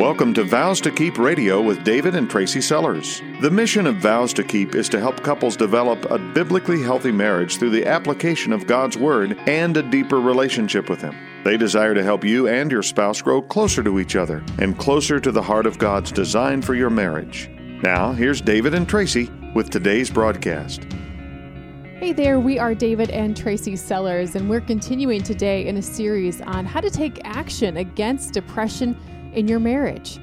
Welcome to Vows to Keep Radio with David and Tracy Sellers. The mission of Vows to Keep is to help couples develop a biblically healthy marriage through the application of God's Word and a deeper relationship with Him. They desire to help you and your spouse grow closer to each other and closer to the heart of God's design for your marriage. Now, here's David and Tracy with today's broadcast. Hey there, we are David and Tracy Sellers, and we're continuing today in a series on how to take action against depression in your marriage.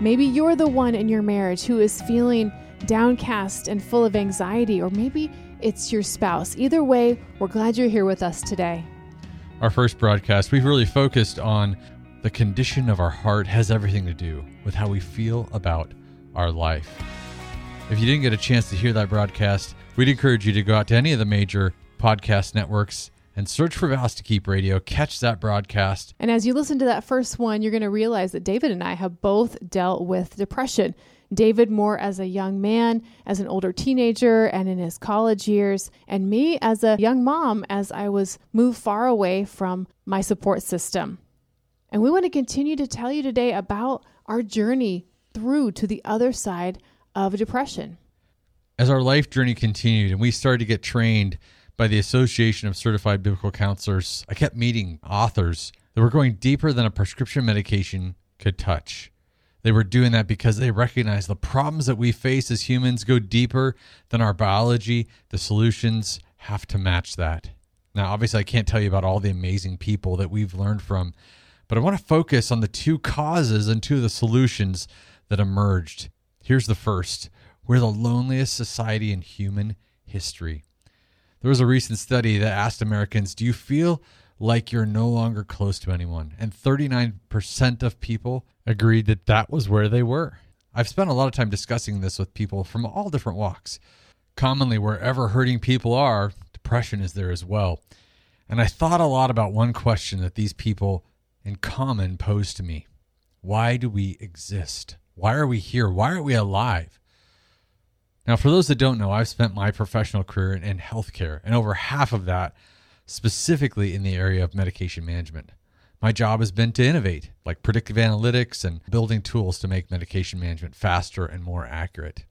Maybe you're the one in your marriage who is feeling downcast and full of anxiety, or maybe it's your spouse. Either way, we're glad you're here with us today. Our first broadcast, we've really focused on the condition of our heart has everything to do with how we feel about our life. If you didn't get a chance to hear that broadcast, we'd encourage you to go out to any of the major podcast networks and search for Vows to Keep Radio. Catch that broadcast. And as you listen to that first one, you're going to realize that David and I have both dealt with depression. David more as a young man, as an older teenager, and in his college years, and me as a young mom as I was moved far away from my support system. And we want to continue to tell you today about our journey through to the other side of depression. As our life journey continued and we started to get trained by the Association of Certified Biblical Counselors, I kept meeting authors that were going deeper than a prescription medication could touch. They were doing that because they recognized the problems that we face as humans go deeper than our biology. The solutions have to match that. Now, obviously, I can't tell you about all the amazing people that we've learned from, but I want to focus on the two causes and two of the solutions that emerged. Here's the first we're the loneliest society in human history. There was a recent study that asked Americans, Do you feel like you're no longer close to anyone? And 39% of people agreed that that was where they were. I've spent a lot of time discussing this with people from all different walks. Commonly, wherever hurting people are, depression is there as well. And I thought a lot about one question that these people in common posed to me Why do we exist? Why are we here? Why are we alive? Now, for those that don't know, I've spent my professional career in, healthcare, and over half of that specifically in the area of medication management. My job has been to innovate, like predictive analytics and building tools to make medication management faster and more accurate.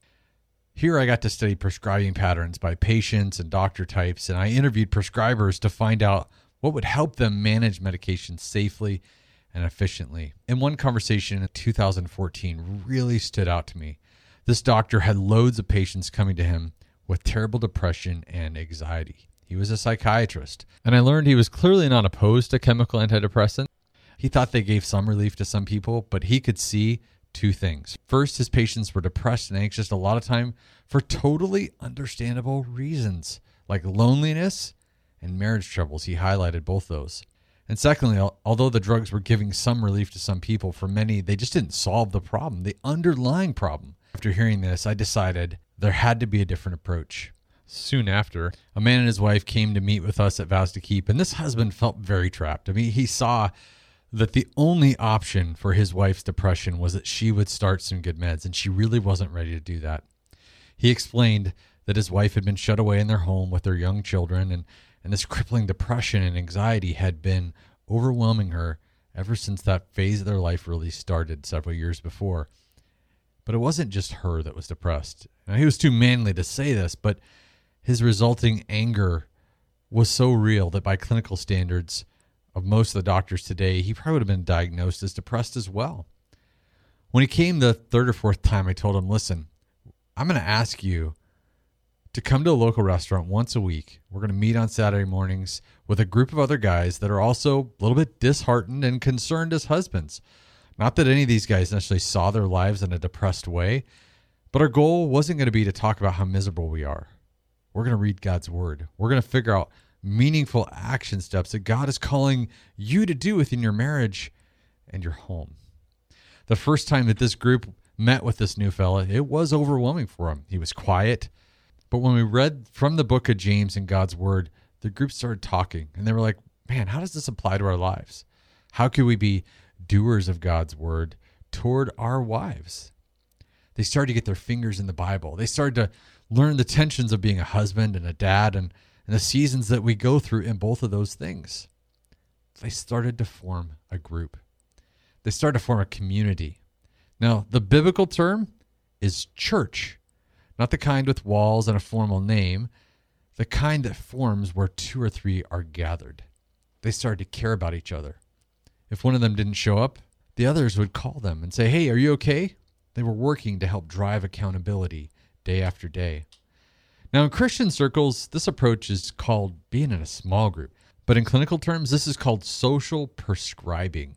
Here, I got to study prescribing patterns by patients and doctor types, and I interviewed prescribers to find out what would help them manage medication safely and efficiently. And one conversation in 2014 really stood out to me. This doctor had loads of patients coming to him with terrible depression and anxiety. He was a psychiatrist, and I learned he was clearly not opposed to chemical antidepressants. He thought they gave some relief to some people, but he could see two things. First, his patients were depressed and anxious a lot of time for totally understandable reasons, like loneliness and marriage troubles. He highlighted both those. And secondly, although the drugs were giving some relief to some people, for many, they just didn't solve the problem, the underlying problem. After hearing this, I decided there had to be a different approach. Soon after, a man and his wife came to meet with us at Vows to Keep, and this husband felt very trapped. I mean, he saw that the only option for his wife's depression was that she would start some good meds, and she really wasn't ready to do that. He explained that his wife had been shut away in their home with their young children, and, and this crippling depression and anxiety had been overwhelming her ever since that phase of their life really started several years before. But it wasn't just her that was depressed. Now, he was too manly to say this, but his resulting anger was so real that by clinical standards of most of the doctors today, he probably would have been diagnosed as depressed as well. When he came the third or fourth time, I told him, listen, I'm going to ask you to come to a local restaurant once a week. We're going to meet on Saturday mornings with a group of other guys that are also a little bit disheartened and concerned as husbands. Not that any of these guys necessarily saw their lives in a depressed way, but our goal wasn't going to be to talk about how miserable we are. We're going to read God's word. We're going to figure out meaningful action steps that God is calling you to do within your marriage and your home. The first time that this group met with this new fella, it was overwhelming for him. He was quiet. But when we read from the book of James and God's word, the group started talking and they were like, man, how does this apply to our lives? How can we be doers of God's word toward our wives. They started to get their fingers in the Bible. They started to learn the tensions of being a husband and a dad and, and the seasons that we go through in both of those things. They started to form a group. They started to form a community. Now, the biblical term is church, not the kind with walls and a formal name, the kind that forms where two or three are gathered. They started to care about each other. If one of them didn't show up, the others would call them and say, Hey, are you okay? They were working to help drive accountability day after day. Now, in Christian circles, this approach is called being in a small group. But in clinical terms, this is called social prescribing.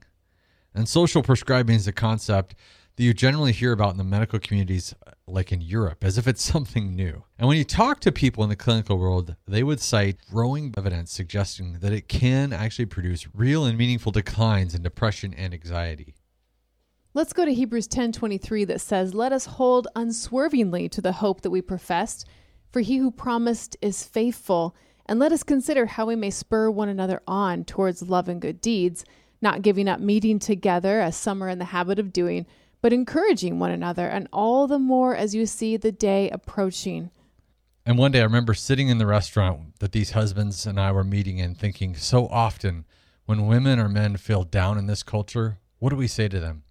And social prescribing is a concept that you generally hear about in the medical communities, like in Europe, as if it's something new. And when you talk to people in the clinical world, they would cite growing evidence suggesting that it can actually produce real and meaningful declines in depression and anxiety. Let's go to Hebrews 10:23 that says, "Let us hold unswervingly to the hope that we professed, for he who promised is faithful, and let us consider how we may spur one another on towards love and good deeds, not giving up meeting together as some are in the habit of doing, but encouraging one another, and all the more as you see the day approaching." And one day I remember sitting in the restaurant that these husbands and I were meeting in, thinking so often when women or men feel down in this culture, what do we say to them?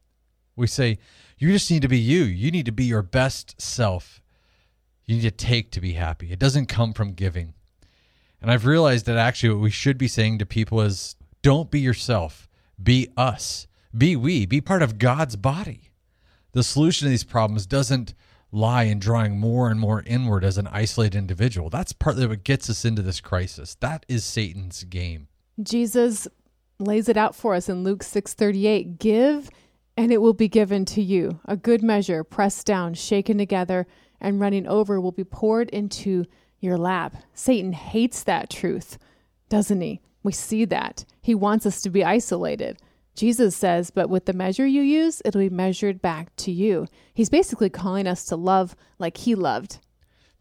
We say, You just need to be you. You need to be your best self. You need to take to be happy. It doesn't come from giving. And I've realized that actually what we should be saying to people is don't be yourself, be us, be we, be part of God's body. The solution to these problems doesn't lie in drawing more and more inward as an isolated individual. That's partly what gets us into this crisis. That is Satan's game. Jesus lays it out for us in Luke 6:38, "Give and it will be given to you. A good measure, pressed down, shaken together, and running over will be poured into your lap." Satan hates that truth, doesn't he? We see that. He wants us to be isolated. Jesus says, but with the measure you use, it'll be measured back to you. He's basically calling us to love like he loved.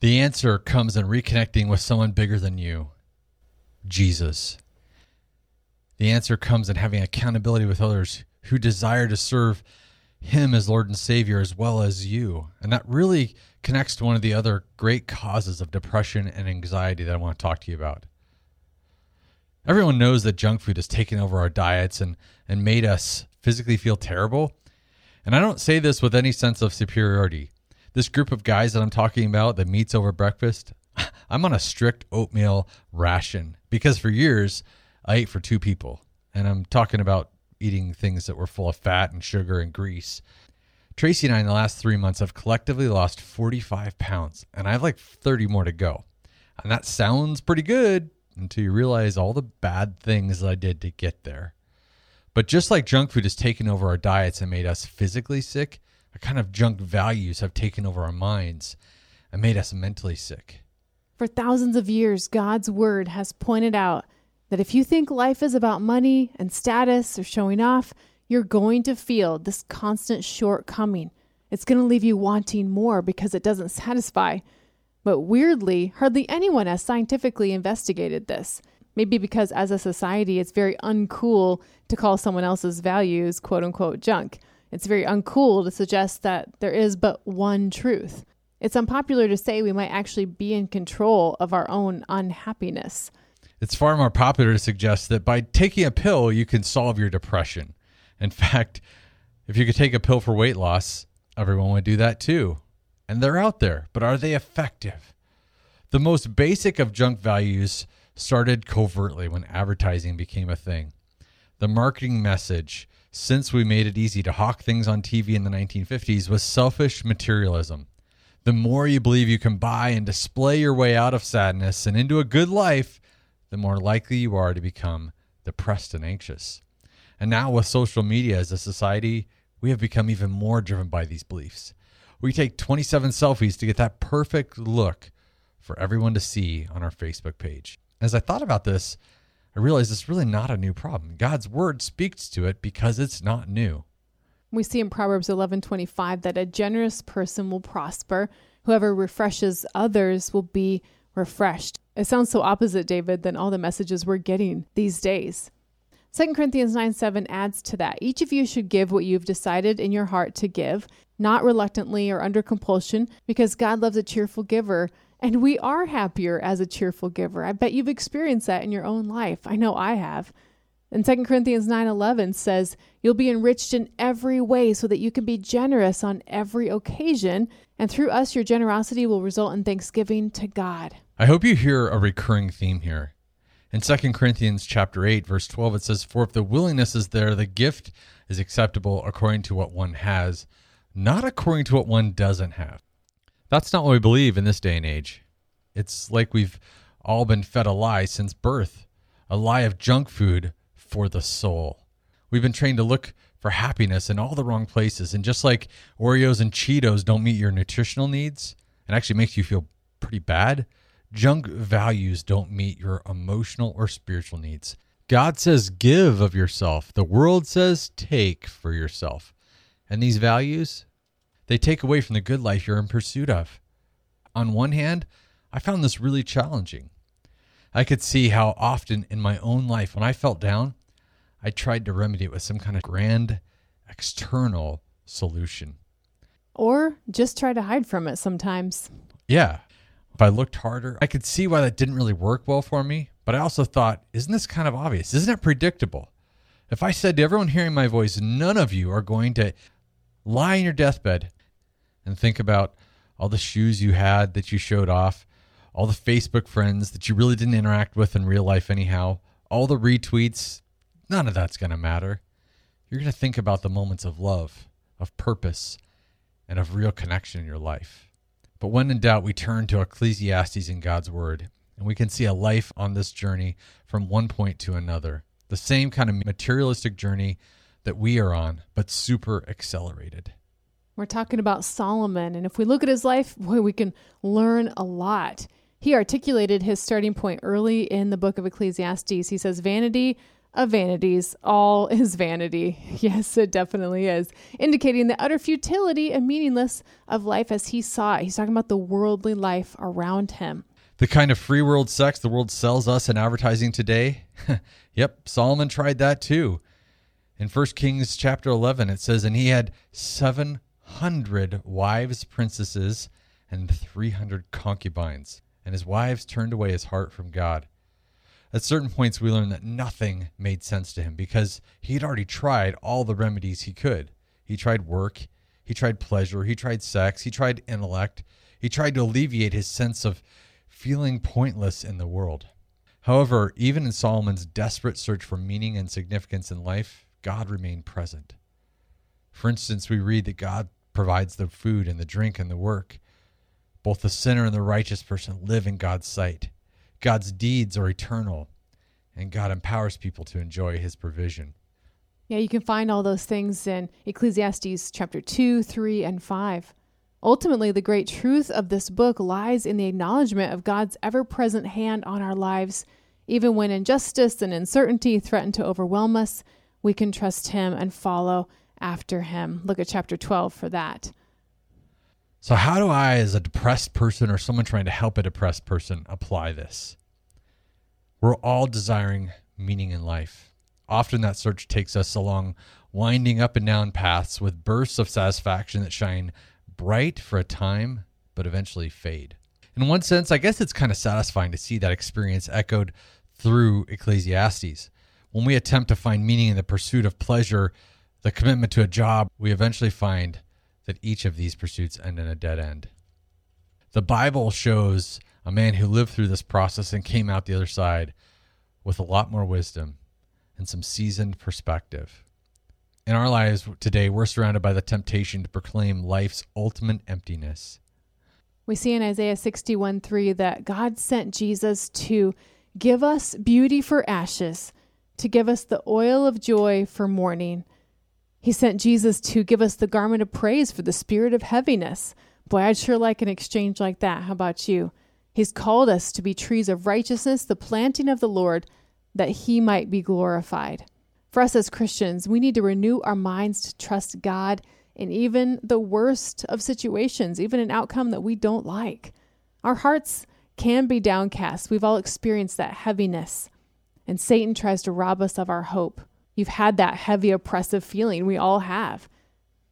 The answer comes in reconnecting with someone bigger than you Jesus. The answer comes in having accountability with others who desire to serve him as Lord and Savior as well as you. And that really connects to one of the other great causes of depression and anxiety that I want to talk to you about. Everyone knows that junk food has taken over our diets and, and made us physically feel terrible. And I don't say this with any sense of superiority. This group of guys that I'm talking about that meets over breakfast, I'm on a strict oatmeal ration because for years I ate for two people. And I'm talking about eating things that were full of fat and sugar and grease. Tracy and I in the last three months have collectively lost 45 pounds, and I have like 30 more to go. And that sounds pretty good until you realize all the bad things I did to get there. But just like junk food has taken over our diets and made us physically sick, a kind of junk values have taken over our minds and made us mentally sick. For thousands of years, God's word has pointed out that if you think life is about money and status or showing off, you're going to feel this constant shortcoming. It's going to leave you wanting more because it doesn't satisfy. But weirdly, hardly anyone has scientifically investigated this. Maybe because as a society, it's very uncool to call someone else's values quote unquote junk. It's very uncool to suggest that there is but one truth. It's unpopular to say we might actually be in control of our own unhappiness. It's far more popular to suggest that by taking a pill, you can solve your depression. In fact, if you could take a pill for weight loss, everyone would do that too. And they're out there, but are they effective? The most basic of junk values started covertly when advertising became a thing. The marketing message, since we made it easy to hawk things on TV in the 1950s, was selfish materialism. The more you believe you can buy and display your way out of sadness and into a good life, the more likely you are to become depressed and anxious. And now, with social media as a society, we have become even more driven by these beliefs. We take 27 selfies to get that perfect look for everyone to see on our Facebook page. As I thought about this, I realized it's really not a new problem. God's word speaks to it because it's not new. We see in Proverbs 11:25 that a generous person will prosper. Whoever refreshes others will be refreshed. It sounds so opposite, David, than all the messages we're getting these days. 2 Corinthians 9 7 adds to that. Each of you should give what you've decided in your heart to give, not reluctantly or under compulsion, because God loves a cheerful giver. And we are happier as a cheerful giver. I bet you've experienced that in your own life. I know I have. And 2 Corinthians 9:11 says, "You'll be enriched in every way so that you can be generous on every occasion, and through us your generosity will result in thanksgiving to God." I hope you hear a recurring theme here. In 2 Corinthians chapter 8 verse 12 it says, "For if the willingness is there, the gift is acceptable according to what one has, not according to what one doesn't have." That's not what we believe in this day and age. It's like we've all been fed a lie since birth, a lie of junk food for the soul. We've been trained to look for happiness in all the wrong places. And just like Oreos and Cheetos don't meet your nutritional needs and actually makes you feel pretty bad, junk values don't meet your emotional or spiritual needs. God says, give of yourself. The world says, take for yourself. And these values, they take away from the good life you're in pursuit of. On one hand, I found this really challenging. I could see how often in my own life, when I felt down, I tried to remedy it with some kind of grand external solution. Or just try to hide from it sometimes. Yeah. If I looked harder, I could see why that didn't really work well for me. But I also thought, isn't this kind of obvious? Isn't it predictable? If I said to everyone hearing my voice, none of you are going to lie in your deathbed and think about all the shoes you had that you showed off, all the Facebook friends that you really didn't interact with in real life, anyhow, all the retweets, None of that's going to matter. You're going to think about the moments of love, of purpose, and of real connection in your life. But when in doubt, we turn to Ecclesiastes in God's Word, and we can see a life on this journey from one point to another. The same kind of materialistic journey that we are on, but super accelerated. We're talking about Solomon, and if we look at his life, boy, we can learn a lot. He articulated his starting point early in the book of Ecclesiastes. He says, Vanity of vanities. All is vanity. Yes, it definitely is. Indicating the utter futility and meaningless of life as he saw it. He's talking about the worldly life around him. The kind of free world sex the world sells us in advertising today. yep, Solomon tried that too. In 1 Kings chapter 11, it says, And he had 700 wives, princesses, and 300 concubines. And his wives turned away his heart from God at certain points we learned that nothing made sense to him because he'd already tried all the remedies he could. He tried work, he tried pleasure, he tried sex, he tried intellect, he tried to alleviate his sense of feeling pointless in the world. However, even in Solomon's desperate search for meaning and significance in life, God remained present. For instance, we read that God provides the food and the drink and the work. Both the sinner and the righteous person live in God's sight. God's deeds are eternal, and God empowers people to enjoy his provision. Yeah, you can find all those things in Ecclesiastes chapter 2, 3, and 5. Ultimately, the great truth of this book lies in the acknowledgement of God's ever present hand on our lives. Even when injustice and uncertainty threaten to overwhelm us, we can trust Him and follow after Him. Look at chapter 12 for that. So, how do I, as a depressed person or someone trying to help a depressed person, apply this? We're all desiring meaning in life. Often that search takes us along winding up and down paths with bursts of satisfaction that shine bright for a time, but eventually fade. In one sense, I guess it's kind of satisfying to see that experience echoed through Ecclesiastes. When we attempt to find meaning in the pursuit of pleasure, the commitment to a job, we eventually find that each of these pursuits end in a dead end. The Bible shows a man who lived through this process and came out the other side with a lot more wisdom and some seasoned perspective. In our lives today, we're surrounded by the temptation to proclaim life's ultimate emptiness. We see in Isaiah 61 3 that God sent Jesus to give us beauty for ashes, to give us the oil of joy for mourning, he sent Jesus to give us the garment of praise for the spirit of heaviness. Boy, I'd sure like an exchange like that. How about you? He's called us to be trees of righteousness, the planting of the Lord, that he might be glorified. For us as Christians, we need to renew our minds to trust God in even the worst of situations, even an outcome that we don't like. Our hearts can be downcast. We've all experienced that heaviness, and Satan tries to rob us of our hope. You've had that heavy, oppressive feeling. We all have.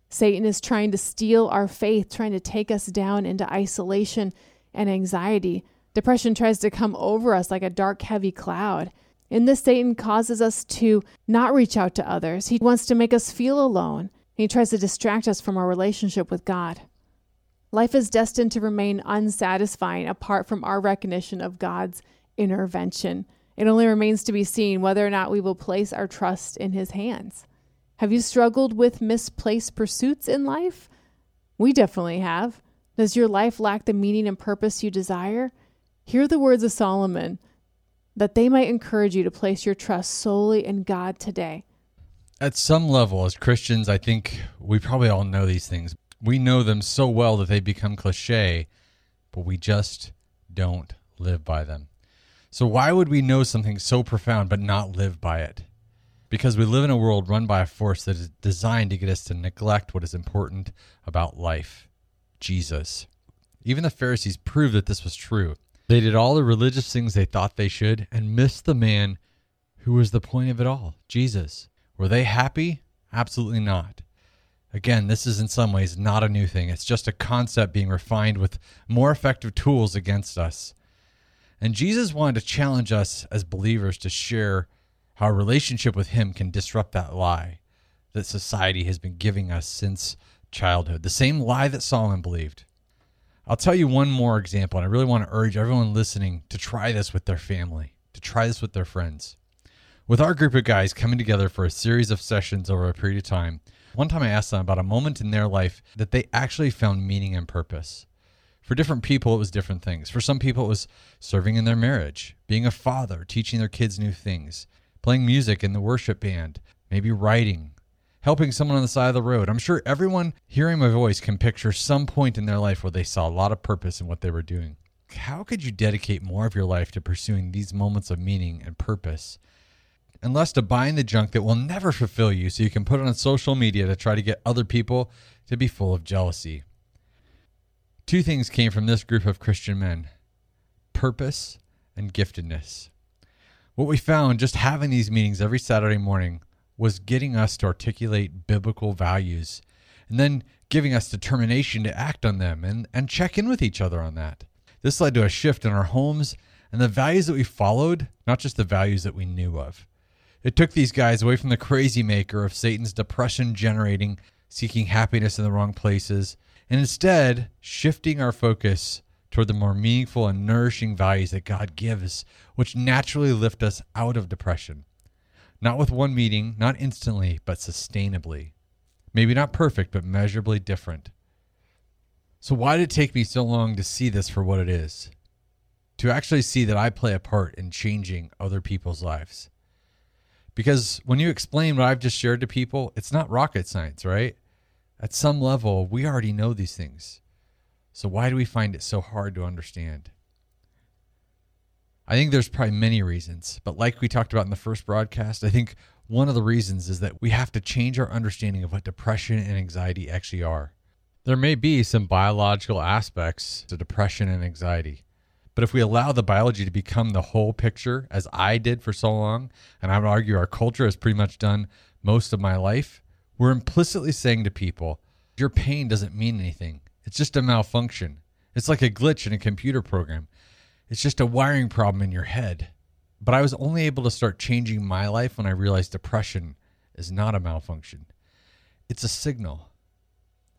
Satan is trying to steal our faith, trying to take us down into isolation and anxiety. Depression tries to come over us like a dark, heavy cloud. In this, Satan causes us to not reach out to others. He wants to make us feel alone. He tries to distract us from our relationship with God. Life is destined to remain unsatisfying apart from our recognition of God's intervention. It only remains to be seen whether or not we will place our trust in His hands. Have you struggled with misplaced pursuits in life? We definitely have. Does your life lack the meaning and purpose you desire? Hear the words of Solomon that they might encourage you to place your trust solely in God today. At some level, as Christians, I think we probably all know these things. We know them so well that they become cliche, but we just don't live by them. So, why would we know something so profound but not live by it? Because we live in a world run by a force that is designed to get us to neglect what is important about life Jesus. Even the Pharisees proved that this was true. They did all the religious things they thought they should and missed the man who was the point of it all Jesus. Were they happy? Absolutely not. Again, this is in some ways not a new thing. It's just a concept being refined with more effective tools against us. And Jesus wanted to challenge us as believers to share how our relationship with Him can disrupt that lie that society has been giving us since childhood. The same lie that Solomon believed. I'll tell you one more example, and I really want to urge everyone listening to try this with their family, to try this with their friends. With our group of guys coming together for a series of sessions over a period of time, one time I asked them about a moment in their life that they actually found meaning and purpose. For different people, it was different things. For some people, it was serving in their marriage, being a father, teaching their kids new things, playing music in the worship band, maybe writing, helping someone on the side of the road. I'm sure everyone hearing my voice can picture some point in their life where they saw a lot of purpose in what they were doing. How could you dedicate more of your life to pursuing these moments of meaning and purpose? Unless less to buying the junk that will never fulfill you so you can put it on social media to try to get other people to be full of jealousy. Two things came from this group of Christian men purpose and giftedness. What we found just having these meetings every Saturday morning was getting us to articulate biblical values and then giving us determination to act on them and, and check in with each other on that. This led to a shift in our homes and the values that we followed, not just the values that we knew of. It took these guys away from the crazy maker of Satan's depression generating, seeking happiness in the wrong places, and instead shifting our focus toward the more meaningful and nourishing values that God gives, which naturally lift us out of depression. Not with one meeting, not instantly, but sustainably. Maybe not perfect, but measurably different. So, why did it take me so long to see this for what it is? To actually see that I play a part in changing other people's lives. Because when you explain what I've just shared to people, it's not rocket science, right? At some level, we already know these things. So, why do we find it so hard to understand? I think there's probably many reasons, but like we talked about in the first broadcast, I think one of the reasons is that we have to change our understanding of what depression and anxiety actually are. There may be some biological aspects to depression and anxiety, but if we allow the biology to become the whole picture, as I did for so long, and I would argue our culture has pretty much done most of my life, we're implicitly saying to people, your pain doesn't mean anything. It's just a malfunction. It's like a glitch in a computer program. It's just a wiring problem in your head. But I was only able to start changing my life when I realized depression is not a malfunction, it's a signal.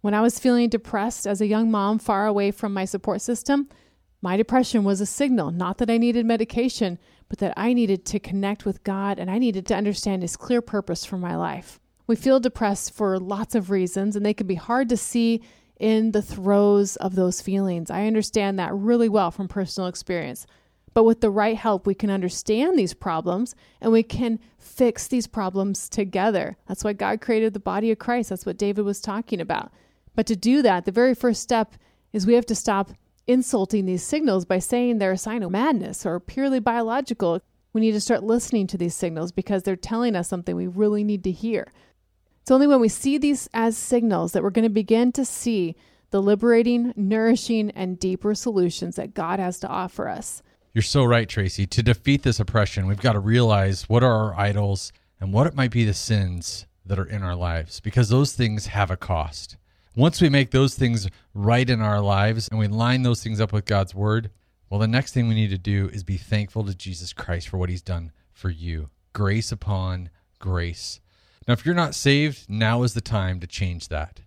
When I was feeling depressed as a young mom far away from my support system, my depression was a signal, not that I needed medication, but that I needed to connect with God and I needed to understand His clear purpose for my life. We feel depressed for lots of reasons, and they can be hard to see in the throes of those feelings. I understand that really well from personal experience. But with the right help, we can understand these problems and we can fix these problems together. That's why God created the body of Christ. That's what David was talking about. But to do that, the very first step is we have to stop insulting these signals by saying they're a sign of madness or purely biological. We need to start listening to these signals because they're telling us something we really need to hear. It's only when we see these as signals that we're going to begin to see the liberating, nourishing, and deeper solutions that God has to offer us. You're so right, Tracy. To defeat this oppression, we've got to realize what are our idols and what it might be the sins that are in our lives because those things have a cost. Once we make those things right in our lives and we line those things up with God's word, well, the next thing we need to do is be thankful to Jesus Christ for what he's done for you. Grace upon grace. Now, if you're not saved, now is the time to change that.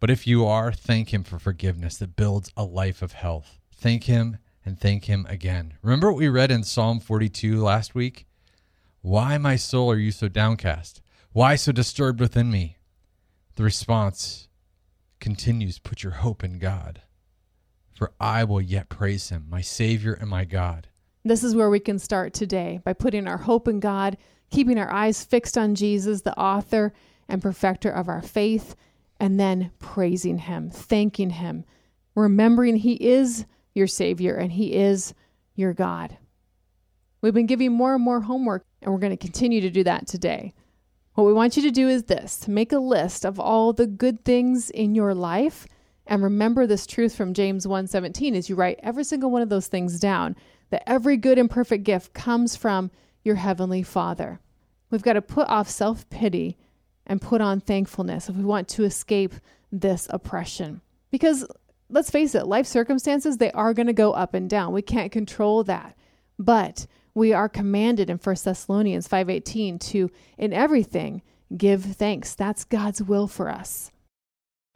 But if you are, thank Him for forgiveness that builds a life of health. Thank Him and thank Him again. Remember what we read in Psalm 42 last week? Why, my soul, are you so downcast? Why so disturbed within me? The response continues Put your hope in God, for I will yet praise Him, my Savior and my God. This is where we can start today by putting our hope in God, keeping our eyes fixed on Jesus, the author and perfecter of our faith, and then praising Him, thanking Him, remembering He is your Savior and He is your God. We've been giving more and more homework, and we're going to continue to do that today. What we want you to do is this make a list of all the good things in your life and remember this truth from James 1:17 as you write every single one of those things down that every good and perfect gift comes from your heavenly Father. We've got to put off self-pity and put on thankfulness if we want to escape this oppression. Because let's face it, life circumstances they are going to go up and down. We can't control that. But we are commanded in 1 Thessalonians 5:18 to in everything give thanks. That's God's will for us.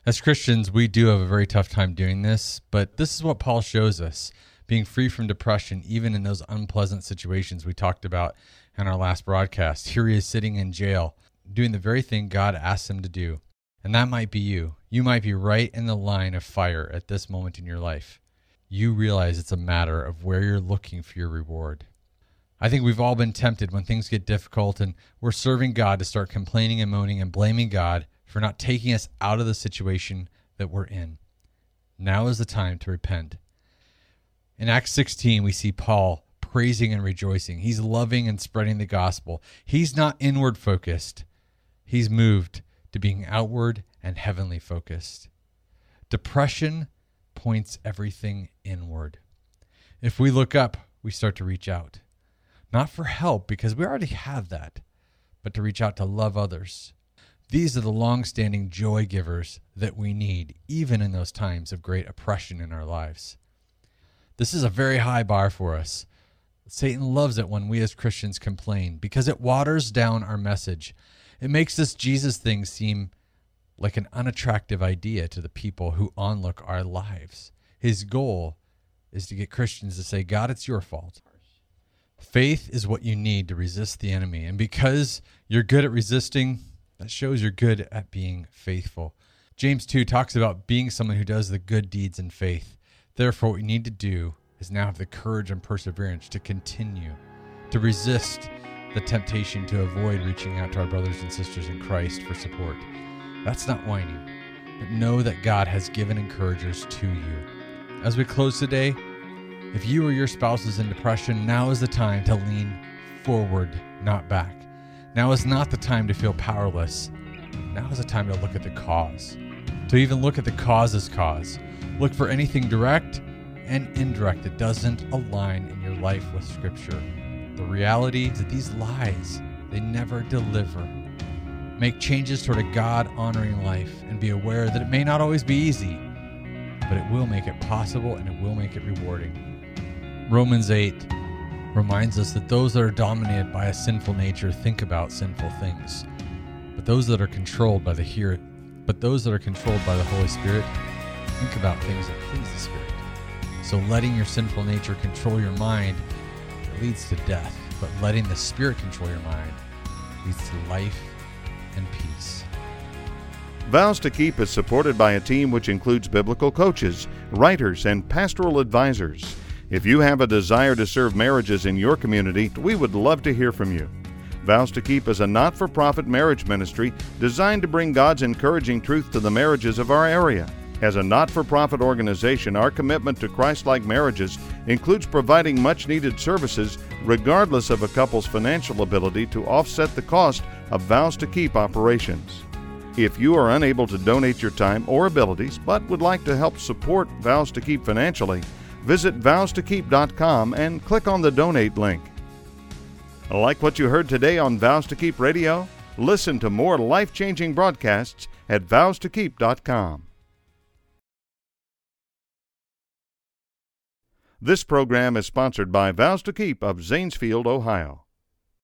As Christians, we do have a very tough time doing this, but this is what Paul shows us being free from depression, even in those unpleasant situations we talked about in our last broadcast. Here he is sitting in jail, doing the very thing God asked him to do. And that might be you. You might be right in the line of fire at this moment in your life. You realize it's a matter of where you're looking for your reward. I think we've all been tempted when things get difficult and we're serving God to start complaining and moaning and blaming God for not taking us out of the situation that we're in. Now is the time to repent. In Acts 16, we see Paul praising and rejoicing. He's loving and spreading the gospel. He's not inward focused, he's moved to being outward and heavenly focused. Depression points everything inward. If we look up, we start to reach out not for help because we already have that, but to reach out to love others. These are the long standing joy givers that we need, even in those times of great oppression in our lives. This is a very high bar for us. Satan loves it when we as Christians complain because it waters down our message. It makes this Jesus thing seem like an unattractive idea to the people who onlook our lives. His goal is to get Christians to say, God, it's your fault. Faith is what you need to resist the enemy. And because you're good at resisting, that shows you're good at being faithful. James 2 talks about being someone who does the good deeds in faith. Therefore, what we need to do is now have the courage and perseverance to continue to resist the temptation to avoid reaching out to our brothers and sisters in Christ for support. That's not whining, but know that God has given encouragers to you. As we close today, if you or your spouse is in depression, now is the time to lean forward, not back. Now is not the time to feel powerless. Now is the time to look at the cause. To even look at the cause's cause. Look for anything direct and indirect that doesn't align in your life with Scripture. The reality is that these lies, they never deliver. Make changes toward a God honoring life and be aware that it may not always be easy, but it will make it possible and it will make it rewarding. Romans 8 reminds us that those that are dominated by a sinful nature think about sinful things. But those that are controlled by the here but those that are controlled by the Holy Spirit think about things that please the Spirit. So letting your sinful nature control your mind leads to death, but letting the Spirit control your mind leads to life and peace. Vows to Keep is supported by a team which includes biblical coaches, writers, and pastoral advisors. If you have a desire to serve marriages in your community, we would love to hear from you. Vows to Keep is a not for profit marriage ministry designed to bring God's encouraging truth to the marriages of our area. As a not for profit organization, our commitment to Christ like marriages includes providing much needed services regardless of a couple's financial ability to offset the cost of Vows to Keep operations. If you are unable to donate your time or abilities but would like to help support Vows to Keep financially, visit vowstokeep.com and click on the donate link. Like what you heard today on Vows to Keep Radio? Listen to more life changing broadcasts at vowstokeep.com. This program is sponsored by Vows to Keep of Zanesfield, Ohio.